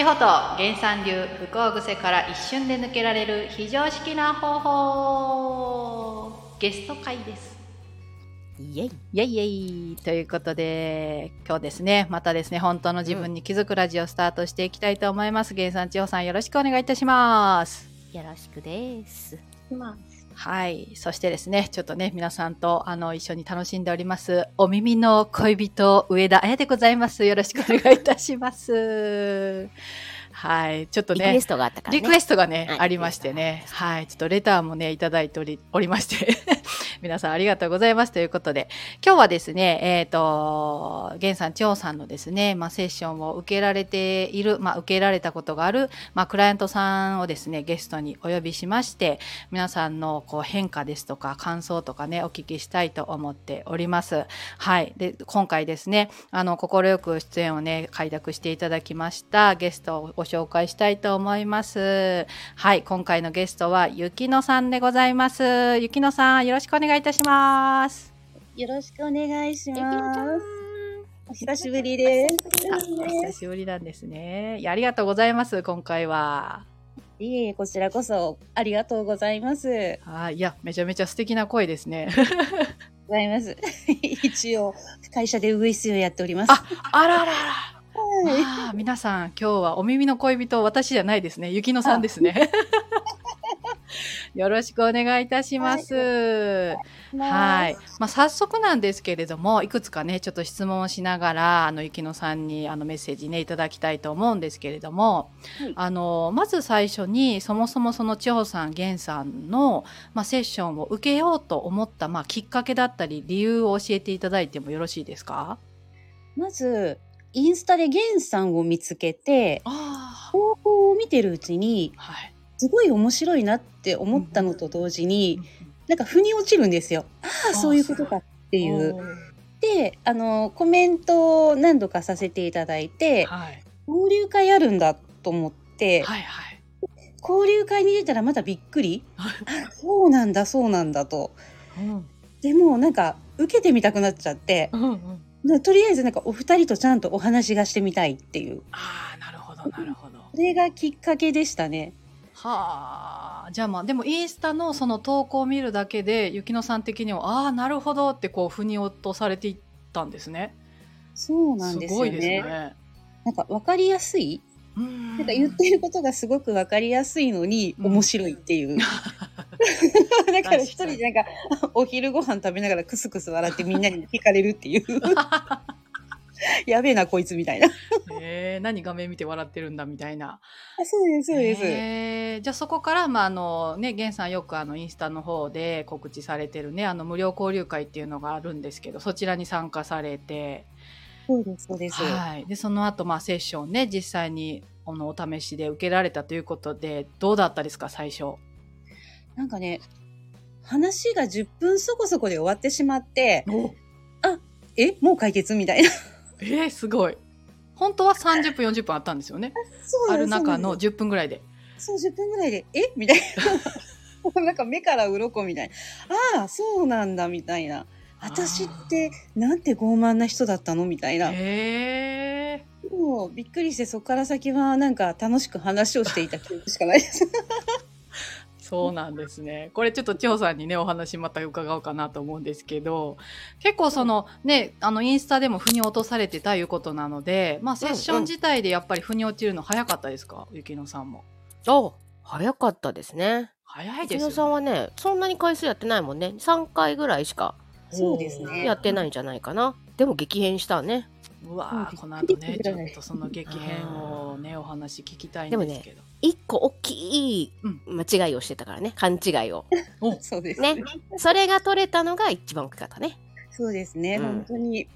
地方と原産流不幸癖から一瞬で抜けられる非常識な方法ゲスト会です。イエイ。イエイ。イエイということで今日ですねまたですね本当の自分に気づくラジオスタートしていきたいと思います、原産地方さんよろしくお願いいたします。よろしくです。はい。そしてですね、ちょっとね、皆さんと、あの、一緒に楽しんでおります、お耳の恋人、上田彩でございます。よろしくお願いいたします。はい。ちょっとねリクエス、トがあったからね。リクエストがね、はいありましてね。はい。ちょっとレターもね、いただいており、おりまして。皆さんありがとうございますということで、今日はですね、えっ、と、源さん、千代さんのですね、まあ、セッションを受けられている、まあ、受けられたことがある、まあ、クライアントさんをですね、ゲストにお呼びしまして、皆さんのこう変化ですとか、感想とかね、お聞きしたいと思っております。はい。で、今回ですね、あの、心よく出演をね、開拓していただきましたゲストをご紹介したいと思います。はい。今回のゲストは、ゆきのさんでございます。ゆきのさん、よろしくお願いいたします。よろしくお願いします。お久しぶりです。あ、お久しぶりなんですね。いや、ありがとうございます、今回は。いえいえ、こちらこそありがとうございます。はい。いや、めちゃめちゃ素敵な声ですね。ございます。一応、会社でウグイスをやっております。ああらあらあら。はいああ、皆さん、今日はお耳の恋人、私じゃないですね。ゆきのさんですね。よろしくお願いいたします。はい。まあ、早速なんですけれども、いくつかね、ちょっと質問をしながら、あの、ゆきのさんに、あの、メッセージね、いただきたいと思うんですけれども、はいあの、まず最初に、そもそもその千穂さん、源さんの、まあ、セッションを受けようと思った、まあ、きっかけだったり、理由を教えていただいてもよろしいですか？まず、インスタでゲンさんを見つけて、あ投稿を見てるうちに、あ。はい。すごい面白いなって思ったのと同時に、なんか腑に落ちるんですよ。ああ、そういうことかっていう。で、あの、コメントを何度かさせていただいて、はい。交流会あるんだと思って、はいはい。交流会に出たらまたびっくり あそうなんだそうなんだとうん。でもなんか受けてみたくなっちゃってうんうん。なとりあえずなんかお二人とちゃんとお話がしてみたいっていうああ、なるほど、なるほど。それがきっかけでしたねはあ。じゃあまあ、でもインスタのその投稿を見るだけで、ゆきのさん的には、ああ、なるほどってこう、腑に落とされていったんですね。そうなんですよごいですねね。なんか分かりやすいうんなんか言ってることがすごく分かりやすいのにうん面白いっていう、だから一人でなんか お昼ご飯食べながらクスクス笑ってみんなに聞かれるっていう やべえなこいつみたいなえー、何画面見て笑ってるんだみたいな。あそうですそうです、えーじゃあそこから、まあ、あの、ね、ゲンさんよくあの、インスタの方で告知されてるね、あの、無料交流会っていうのがあるんですけど、そちらに参加されて、そうですそうです、はい。で、その後、まあ、セッションね、実際に、あの、お試しで受けられたということで、どうだったですか、最初？なんかね話が10分そこそこで終わってしまってお。えもう解決みたいな。えー、すごい。本当は30分、40分あったんですよね。ある中のそう10分ぐらいで。そう10分ぐらいでえ？みたいな。なんか目から鱗みたいな。ああそうなんだみたいな。私ってなんて傲慢な人だったの？みたいな。もうびっくりしてそこから先はなんか楽しく話をしていた記憶しかないです。そうなんですね。これちょっと千穂さんにね、お話また伺おうかなと思うんですけど、結構そのね、あのインスタでも腑に落とされてたいうことなので、まあセッション自体でやっぱり腑に落ちるの早かったですか？ゆきのさんも。お早かったですね。早いですよ、ね。一野さんはね、そんなに回数やってないもんね。3回ぐらいしかそうですねやってないんじゃないかな。でも激変したね。うわーこの後ね、ちょっとその激変をね、お話聞きたいんですけど。一個大きい間違いをしてたからね。勘違いを。お そうですね。それが取れたのが一番大きかったね。そうですね、うん本当にへ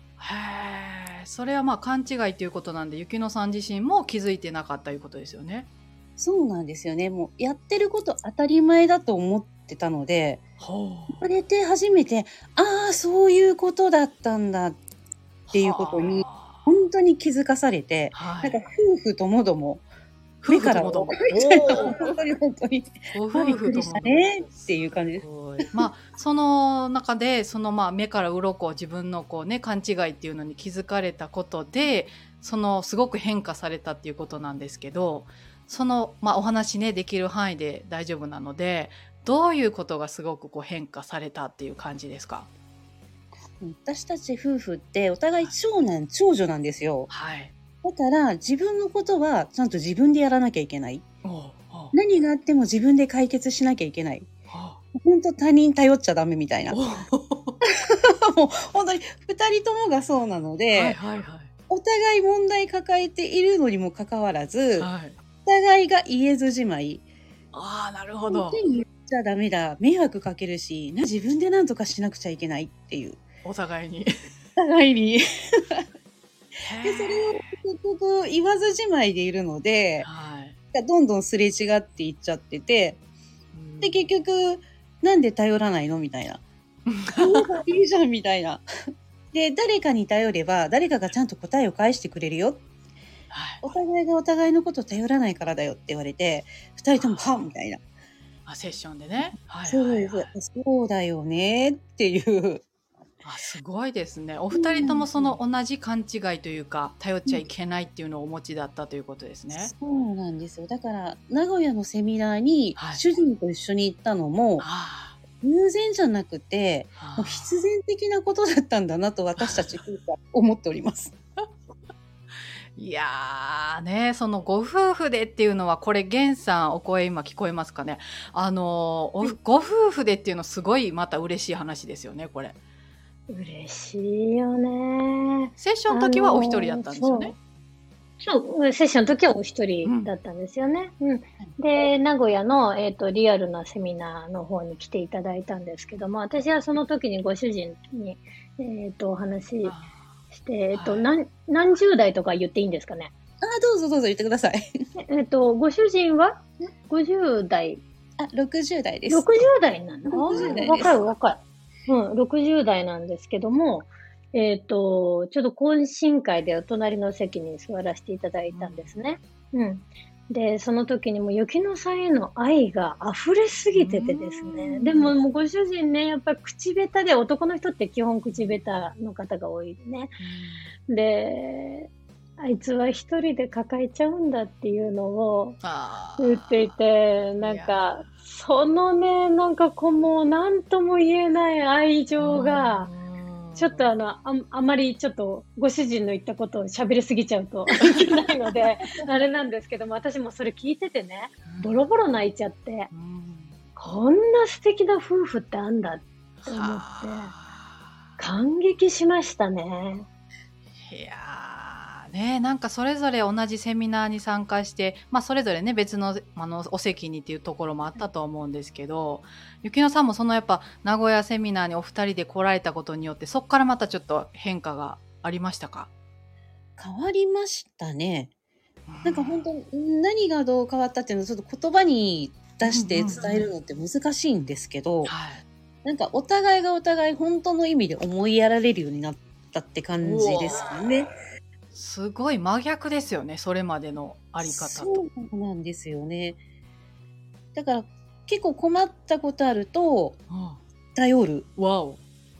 え、それはまあ勘違いっていうことなんで、ゆきのさん自身も気づいてなかったいうことですよね。そうなんですよねもうやってること当たり前だと思ってたのでほこれで初めてああそういうことだったんだっていうことには本当に気づかされてあはい。なんか夫婦ともども目から本当に本当に。ご夫婦ともねっていう感じです。まあその中でそのまあ目から鱗自分のこうね勘違いっていうのに気づかれたことでそのすごく変化されたっていうことなんですけどそのまあお話ねできる範囲で大丈夫なのでどういうことがすごくこう変化されたっていう感じですか？私たち夫婦ってお互い長男長女なんですよ。はい。だから自分のことはちゃんと自分でやらなきゃいけない。何があっても自分で解決しなきゃいけない。本当他人頼っちゃダメみたいな。もう本当に二人ともがそうなので、はいはいはいお互い問題抱えているのにもかかわらず、はい。お互いが言えずじまい。ああなるほど。言っちゃダメだ。迷惑かけるし、な自分で何とかしなくちゃいけないっていう。お互いに。お互いに。で、でそれを結局言わずじまいでいるので、はい。どんどんすれ違っていっちゃってて、で、結局、なんで頼らないのみたいな。いいじゃんみたいな。で、誰かに頼れば、誰かがちゃんと答えを返してくれるよ。はいお互いがお互いのことを頼らないからだよって言われて、二人とも、はみたいな。あセッションでね。はいそうではいはいす。そうだよねっていう。あすごいですね。お二人ともその同じ勘違いというか頼っちゃいけないっていうのをお持ちだったということですね。そうなんですよ。だから、名古屋のセミナーにはい主人と一緒に行ったのも、あ偶然じゃなくて、あもう必然的なことだったんだなと私たち思っております。いやーねそのご夫婦でっていうのはこれ源さんお声今聞こえますかねあのおご夫婦でっていうのすごいまた嬉しい話ですよねこれ嬉しいよね。セッションの時はお一人だったんですよね、そう、セッションの時はお一人だったんですよね。うん。で、名古屋の、えっ、と、リアルなセミナーの方に来ていただいたんですけども、私はその時にご主人に、えっ、と、お話しあして、えっ、と、はい何、何十代とか言っていいんですかね？ああ、どうぞどうぞ言ってください。えっ、と、ご主人は？50代、あ、60代です。60代なの？60代です若い若い。うん、60代なんですけども、えっ、と、ちょっと懇親会でお隣の席に座らせていただいたんですね。うん。で、その時にも雪乃さんへの愛が溢れすぎててですうね。んでももうご主人ね、やっぱり口下手で、男の人って基本口下手の方が多いね。で、あいつは一人で抱えちゃうんだっていうのを、言っていて、なんか、そのね、なんかこうもう何とも言えない愛情が、うん。ちょっとあの、ああまりちょっとご主人の言ったことを喋りすぎちゃうと いけないので、あれなんですけども、私もそれ聞いててね、ボロボロ泣いちゃって、うん。こんな素敵な夫婦ってあんだって思って、は感激しましたね。いやーね。なんかそれぞれ同じセミナーに参加して、まあ、それぞれね別のあのお席にっていうところもあったと思うんですけど雪乃さんもそのやっぱ名古屋セミナーにお二人で来られたことによってそこからまたちょっと変化がありましたか？変わりましたね。なんか本当に何がどう変わったっていうのをちょっと言葉に出して伝えるのって難しいんですけど、はい。なんかお互いがお互い本当の意味で思いやられるようになったって感じですかね。すごい真逆ですよねそれまでのあり方と。そうなんですよね。だから結構困ったことあるとうん頼る。わお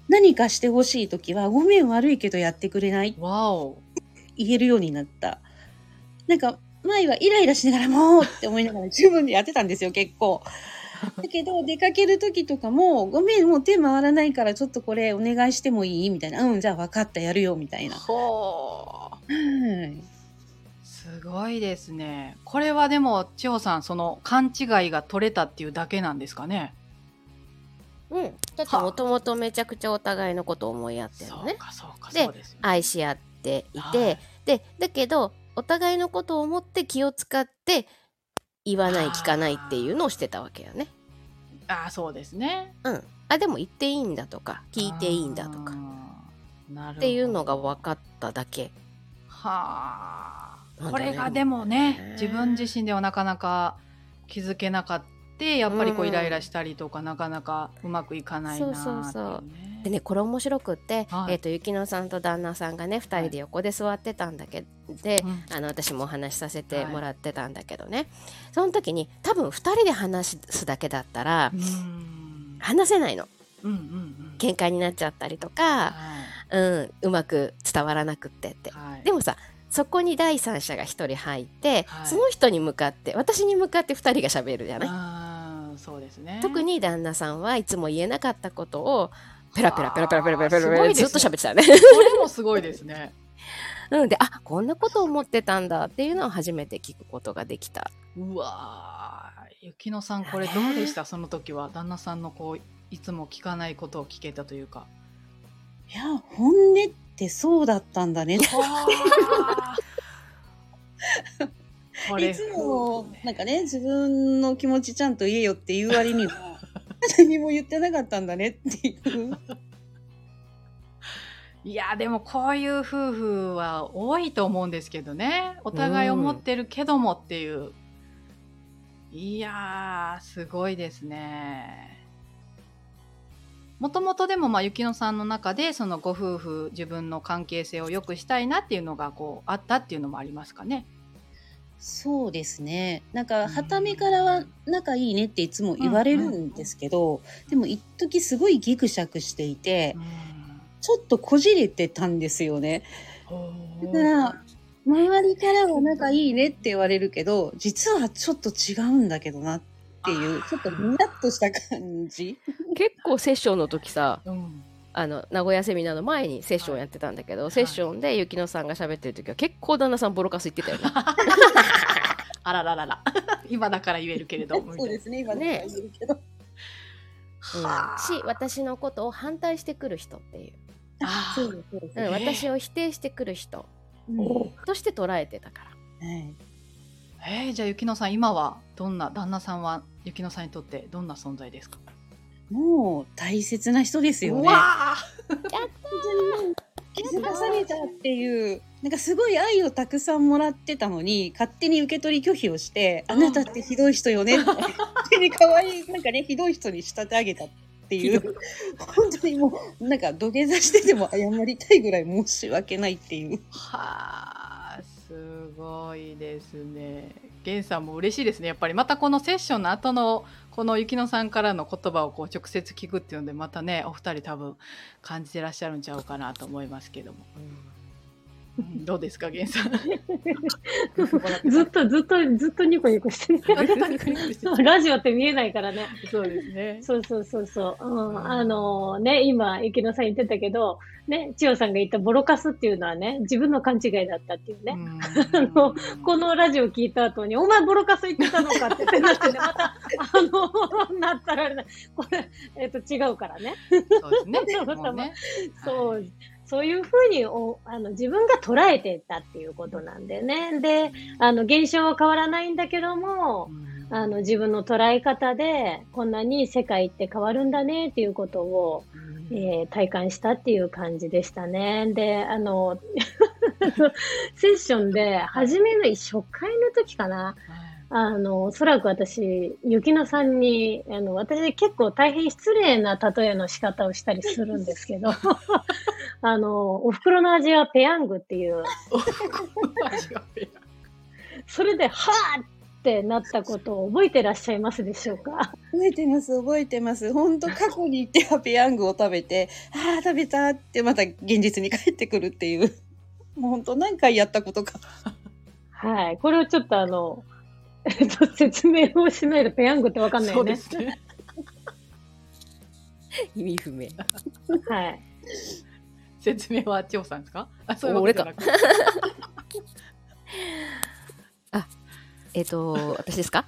何かしてほしい時はごめん悪いけどやってくれないわお言えるようになった。なんか前はイライラしながらもうって思いながら 自分でやってたんですよ結構。だけど出かける時とかもごめんもう手回らないからちょっとこれお願いしてもいい？みたいな。うんじゃあ分かったやるよみたいな。ほうはい。すごいですね。これはでも千穂さんその勘違いが取れたっていうだけなんですかね？うん。だってもともとめちゃくちゃお互いのことを思い合ってるのね。そうかそうかで愛し合っていて、はい。で、だけど、お互いのことを思って気を使って、言わない、聞かないっていうのをしてたわけよね。ああそうですね。うん。あ、でも言っていいんだとか、聞いていいんだとか、っていうのが分かっただけ。はあ、ねこれがでもね。ね自分自身ではなかなか気づけなかった。やっぱりこううん。イライラしたりとか、なかなかうまくいかないなーっていそうそうそう。ねでね、これ面白くって、はい。えっ、と、ゆきのさんと旦那さんがね、二人で横で座ってたんだけで、うん。あの私もお話しさせてもらってたんだけどね、その時に多分2人で話すだけだったらうん。話せないの。うんうんうん。喧嘩になっちゃったりとか、はいうん、うまく伝わらなくってってはいでもさそこに第三者が1人入って、はいその人に向かって私に向かって2人が喋るじゃない？そうですね特に旦那さんはいつも言えなかったことをペラペラペラペラペラペラペラねラずっと喋ってたよね。これもすごいですねうん、であこんなこと思ってたんだっていうのを初めて聞くことができた。うわー雪乃さんこれどうでしたその時は旦那さんのこういつも聞かないことを聞けたというかいや、本音ってそうだったんだね。これいつも、なんかね、自分の気持ちちゃんと言えよっていう割には、何も言ってなかったんだねっていう。いやでもこういう夫婦は多いと思うんですけどねお互い思ってるけどもっていう、いやーすごいですねもともとでもまあ雪乃さんの中でそのご夫婦自分の関係性を良くしたいなっていうのがこうあったっていうのもありますかね？そうですね。なんか、はためからは仲いいねっていつも言われるんですけど、でも一時すごいギクシャクしていて、ちょっとこじれてたんですよね。だから、周りからは仲いいねって言われるけど、実はちょっと違うんだけどなっていう、ちょっとニヤッとした感じ。結構セッションの時さうん。あの名古屋セミナーの前にセッションやってたんだけど、セッションで雪乃さんが喋ってる時は結構旦那さんボロカス言ってたよね。あらららら。今だから言えるけれどそうですね、今だから言えるけど。うん、はあ。し私のことを反対してくる人っていう、あそうです、そうです。うんえー私を否定してくる人。うん。として捉えてたから。はいえー、じゃあ雪乃さん今はどんな旦那さんは雪乃さんにとってどんな存在ですか？もう大切な人ですよね。わ気づかされたっていう、なんかすごい愛をたくさんもらってたのに、勝手に受け取り拒否をして、うんあなたってひどい人よねって、勝手に可愛い、なんかね、ひどい人に仕立て上げたっていう、本当にもう、なんか土下座してでも謝りたいぐらい申し訳ないっていう。はあすごいですね。源さんも嬉しいですね。やっぱり。またこのセッションの後のこの雪乃さんからの言葉をこう直接聞くっていうのでまたねお二人多分感じてらっしゃるんちゃうかなと思いますけども、うん。どうですか源さん ずっとずっとずっとニコニコしてる。ラジオって見えないからね。そうですねそうそうそうそう。うん、あのね、今、池野さん言ってたけど、ね、千代さんが言ったボロカスっていうのはね、自分の勘違いだったっていうね。のこのラジオ聞いた後に、お前ボロカス言ってたのかってなってね、また、あの、なったらあれだ。これ、えっ、と、違うからね。そうですねもうねそう、そういうふうにおあの自分が捉えてたっていうことなんでね。で、あの、現象は変わらないんだけども、うん。あの、自分の捉え方で、こんなに世界って変わるんだねっていうことを、えー体感したっていう感じでしたね。で、あの、セッションで、初めの初回の時かな、あの、おそらく私、雪乃さんに、あの、私結構大変失礼な例えの仕方をしたりするんですけど、あの、お袋の味はペヤングっていう、味がペそれで、はぁってなったことを覚えてらっしゃいますでしょうか？覚えてます、覚えてます。本当過去に行ってはペヤングを食べて、ああ、食べたってまた現実に帰ってくるっていう。もう本当何回やったことか。はい。これをちょっとあの、えっと、説明をしないとペヤングってわかんないそうでよね。すね意味不明。はい。説明は千代さんですか？あそういうわ俺かけじゃなく。て えっ、と、私ですか？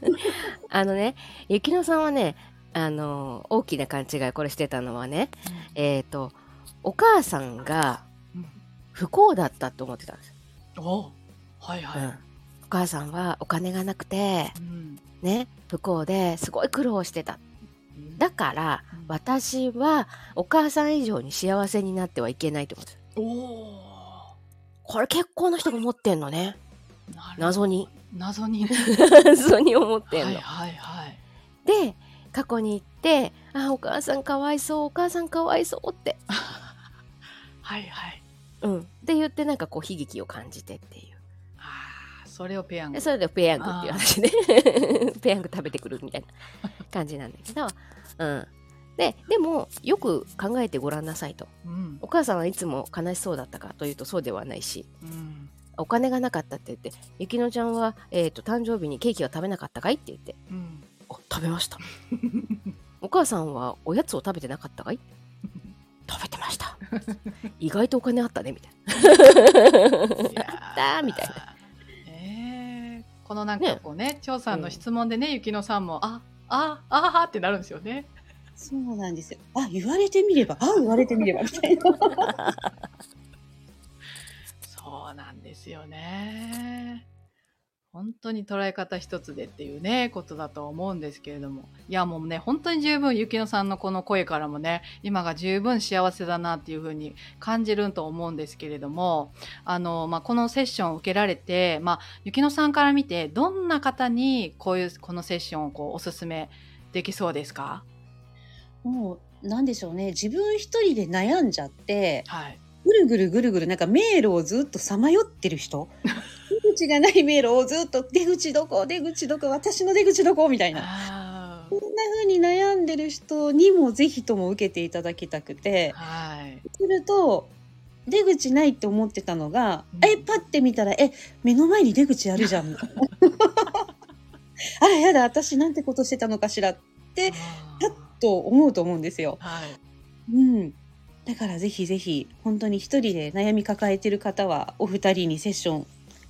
あのね、雪乃さんはね、あの、大きな勘違いこれしてたのはね、えっ、と、お母さんがうん。不幸だったと思ってたんですよ。おはいはい、うん。お母さんはお金がなくて、うん。ね、不幸ですごい苦労してた。だから、うん私はお母さん以上に幸せになってはいけないと思ってた。おおこれ結構な人が思ってんのね。謎に。謎にね 謎に思ってんの。はいはいはいで、過去に行って、あ、お母さんかわいそう、お母さんかわいそうって。はいはいうん。って言ってなんかこう悲劇を感じてっていう。それをペヤングで。それでペヤングっていう話ね。ペヤング食べてくるみたいな感じなんだけど。うん。で、でも、よく考えてごらんなさいと。うん。お母さんはいつも悲しそうだったかというとそうではないし、うん。お金がなかったって言って、ゆきのちゃんは、えっ、と、誕生日にケーキは食べなかったかい？って言って、うん。あ、食べました。お母さんはおやつを食べてなかったかい 食べてました。意外とお金あったね、みたいな。あったみたいな。ええこのなんかこうね、張さんの質問でね、ゆきのさんも、あ、あ、あーってなるんですよね。そうなんですよ。あ、言われてみれば、あ、言われてみれば、みたいな。そうなんですよね。本当に捉え方一つでっていうね、ことだと思うんですけれども。いや、もうね、本当に十分、ゆきのさんのこの声からもね、今が十分幸せだなっていうふうに感じると思うんですけれども、あの、まあ、このセッションを受けられて、まあ、ゆきのさんから見て、どんな方にこういう、このセッションをこう、おすすめできそうですか？もう、なんでしょうね。自分一人で悩んじゃって、はい。ぐるぐるぐるぐる、なんか迷路をずっとさまよってる人出口がない迷路をずっと、出口どこ出口どこ私の出口どこみたいな。あこんな風に悩んでる人にもぜひとも受けていただきたくてー、はい。すると、出口ないって思ってたのが、うんえ、パッて見たら、え、目の前に出口あるじゃん。みたいなあら、やだ、私なんてことしてたのかしらって、あーと思うと思うんですよ。はい。うん。だからぜひぜひ、本当に一人で悩み抱えてる方は、お二人にセッション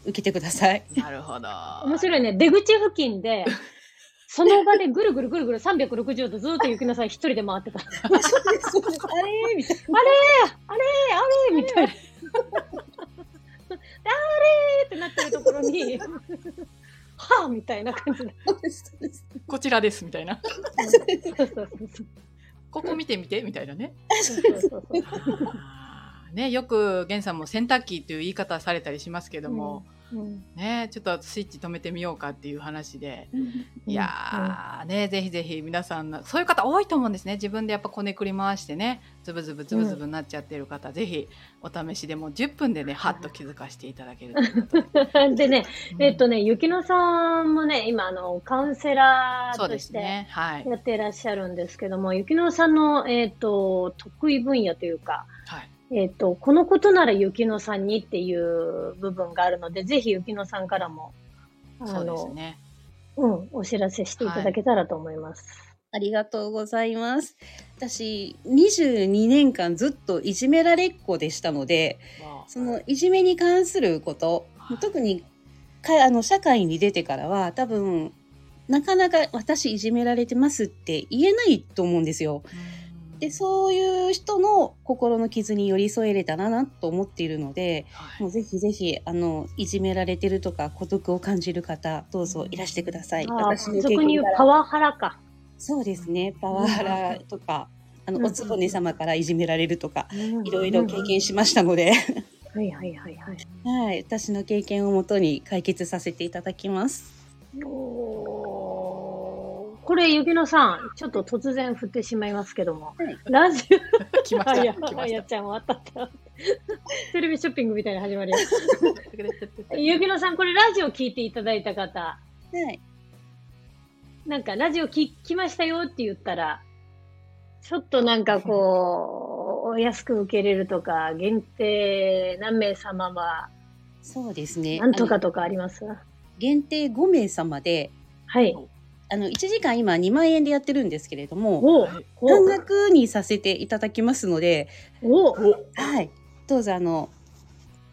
受けてください。なるほど。面白いね。出口付近で、その場でぐるぐるぐるぐる360度ずっと雪乃さん一人で回ってた。あれ？そうですそうですあれ？みたいな。あれ？あれ？みたいな。あれってなってるところに、はぁみたいな感じで。こちらですみたいな。そうそうそうここ見てみてみたいなね。ね、よく源さんも洗濯機という言い方されたりしますけども、うんね、ちょっとスイッチ止めてみようかっていう話で、うん。いやー、ね、ぜひぜひ皆さんの、そういう方多いと思うんですね。自分でやっぱこねくり回してね、ズブズブズブズブになっちゃってる方、ぜひお試しでもう10分でね、はっと気づかせていただけるというで。でね、えっとね、ゆきのさんもね、今、あの、カウンセラーとして。やっていらっしゃるんですけども、ゆきのさんの、えっと、得意分野というか、はい。えっと、このことならゆきのさんにっていう部分があるので、ぜひゆきのさんからも、あそうですの、ね。うん、お知らせしていただけたらと思います。ありがとうございます。私、22年間ずっといじめられっ子でしたので、わそのいじめに関することはい、特にかあの社会に出てからは多分、なかなか私いじめられてますって言えないと思うんですよ。うんで、そういう人の心の傷に寄り添えれたらなと思っているので、はいもうぜひぜひ、あの、いじめられてるとか孤独を感じる方、どうぞいらしてください。あ私のにパワハラか。そうですね。パワハラとか、あの、うんおつぼね様からいじめられるとか、いいろいろ経験しましたので、はいはいはいはい。はい。私の経験をもとに解決させていただきます。おーこれ、ゆきのさん、ちょっと突然振ってしまいますけども、はいラジオ、来ました。あや来まやちゃん終わったった。テレビショッピングみたいな始まりや。ゆきのさん、これラジオ聞いていただいた方、はい。なんかラジオ聞きましたよって言ったら、ちょっとなんかこう、お安く受けれるとか、限定何名様は、そうですね。なんとかとかあります？限定5名様で、はい。あの、1時間今2万円でやってるんですけれども、半額にさせていただきますので、おはい。どうぞあの、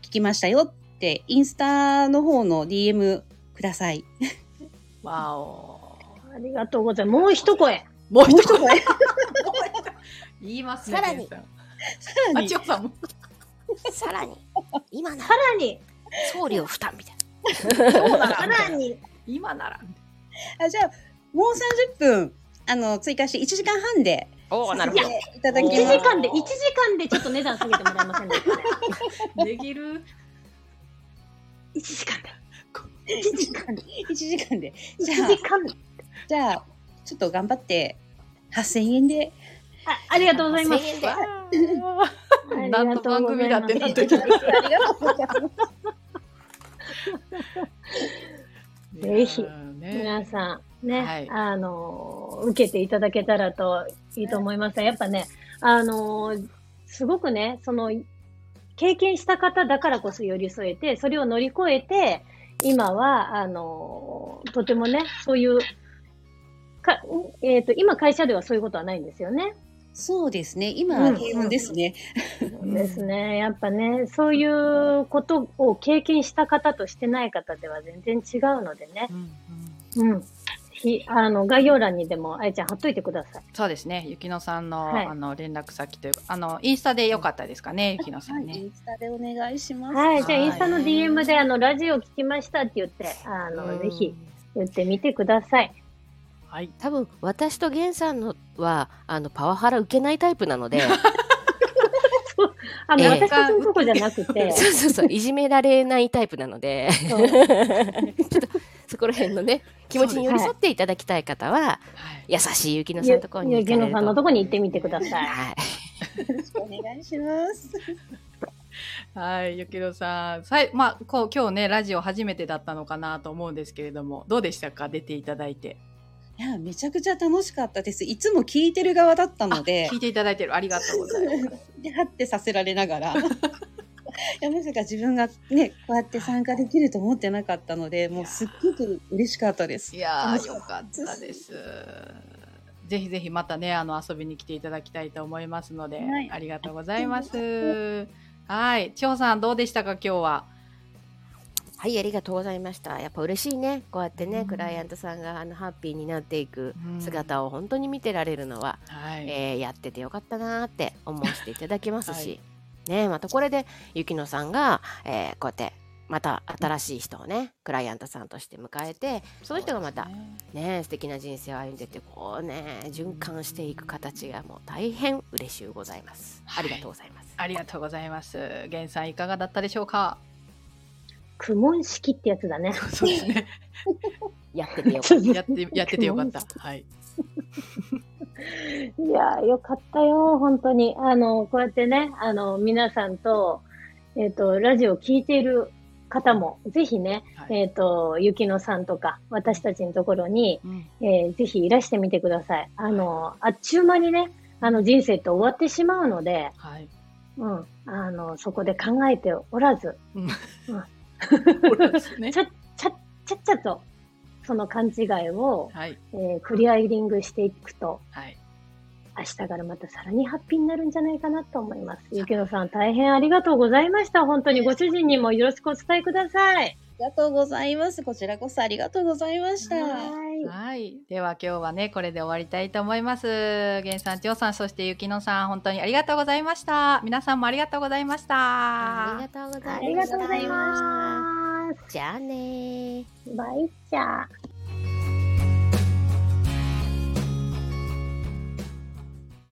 聞きましたよって、インスタの方の DM ください。わお。ありがとうございます。もう一声。もう一声。言いますね。さらに源さらあ、にさんも。さらに、今なさららに、送料負担みたいそうなさら。らに、今なら。あじゃあ、もう30分、あの、追加して1時間半でな。おお、なるほどいただき1ます。時間で、1時間でちょっと値段下げてもらえませんで。できる？1時間で。1時間で。1時間で。じゃ1あ時、間で。じゃあ、ちょっと頑張って、8000円であありがとうございます。1000円でわー何の番組だってなってる。ありがとうございます。ぜひね皆さんね、はいあの受けていただけたらといいと思います。やっぱね、あのすごくね、その経験した方だからこそ寄り添えて、それを乗り越えて、今はあのとてもね、そういうか、えっ、と今会社ではそういうことはないんですよね。そうですね。今平穏ですね。んですね。やっぱね、そういうことを経験した方としてない方では全然違うのでね。うんうんうん。ひあの概要欄にでもあやちゃん貼っといてください。そうですね。ゆきのさんの、はいあの連絡先というか、あのインスタでよかったですかね、ゆきのさんはい、イね。ンスタでお願いします。はい。じゃあ、はいインスタの DM で、あの、ラジオ聞きましたって言って、あの、ぜひ言ってみてください。はい。多分私と源さんのはあのパワハラ受けないタイプなので あの、ええ。私たちのとこじゃなくて、そうそうそう。いじめられないタイプなので。ちょっとそこら辺のね気持ちに寄り添っていただきたい方ははい。優しいゆきのさんゆのところにゆき行かれるとのさんのとこに行ってみてください。はい。よろしくお願いします。はい、ゆきのさん、さい、まあ、こう、今日ね、ラジオ初めてだったのかなと思うんですけれども、どうでしたか、出ていただいて。いや、めちゃくちゃ楽しかったです。いつも聞いてる側だったので聞い、ていただいてる、ありがとうございます。で、はってさせられながら。いや、まさか自分がね、こうやって参加できると思ってなかったので、もうすっごく嬉しかったです。いやよかったです。ぜひぜひまたね、あの遊びに来ていただきたいと思いますので、はいありがとうございます。はい、千穂さん、どうでしたか、今日は？はい、ありがとうございました。やっぱ嬉しいね。こうやってね、うんクライアントさんがあのハッピーになっていくうん姿を本当に見てられるのは、はい。えーやっててよかったなーって思わせていただきますし、ね、またこれでゆきのさんが、えーこうやってまた新しい人をね、クライアントさんとして迎えて、その人がまたねね、素敵な人生を歩んでってこうね循環していく形がもう大変嬉しゅうございます。はいありがとうございます。ありがとうございます。源さん、いかがだったでしょうか？苦問式ってやつだね。そうですね。やっててよかっやって、やっててよかった。はい。いやー、よかったよ、本当に。あの、こうやってね、あの、皆さんと、えっ、と、ラジオを聞いている方も、ぜひね、はいえっ、と、ゆきのさんとか、私たちのところに、うんえーぜひいらしてみてください。あの、あっちゅう間にね、あの、人生って終わってしまうので、はい。うん、あの、そこで考えておらず、うんうんねち。ゃ、ちゃ、ちゃっちゃと、その勘違いを、はい。えークリアリングしていくと、はい。明日からまたさらにハッピーになるんじゃないかなと思います。ゆきのさん、大変ありがとうございました。本当にご主人にもよろしくお伝えください。ありがとうございます。こちらこそありがとうございました。はい。はい。では今日はね、これで終わりたいと思います。源さん、千代さん、そしてゆきのさん、本当にありがとうございました。皆さんもありがとうございました。ありがとうございました。ありがとうございます。じゃあねー。バイチャー。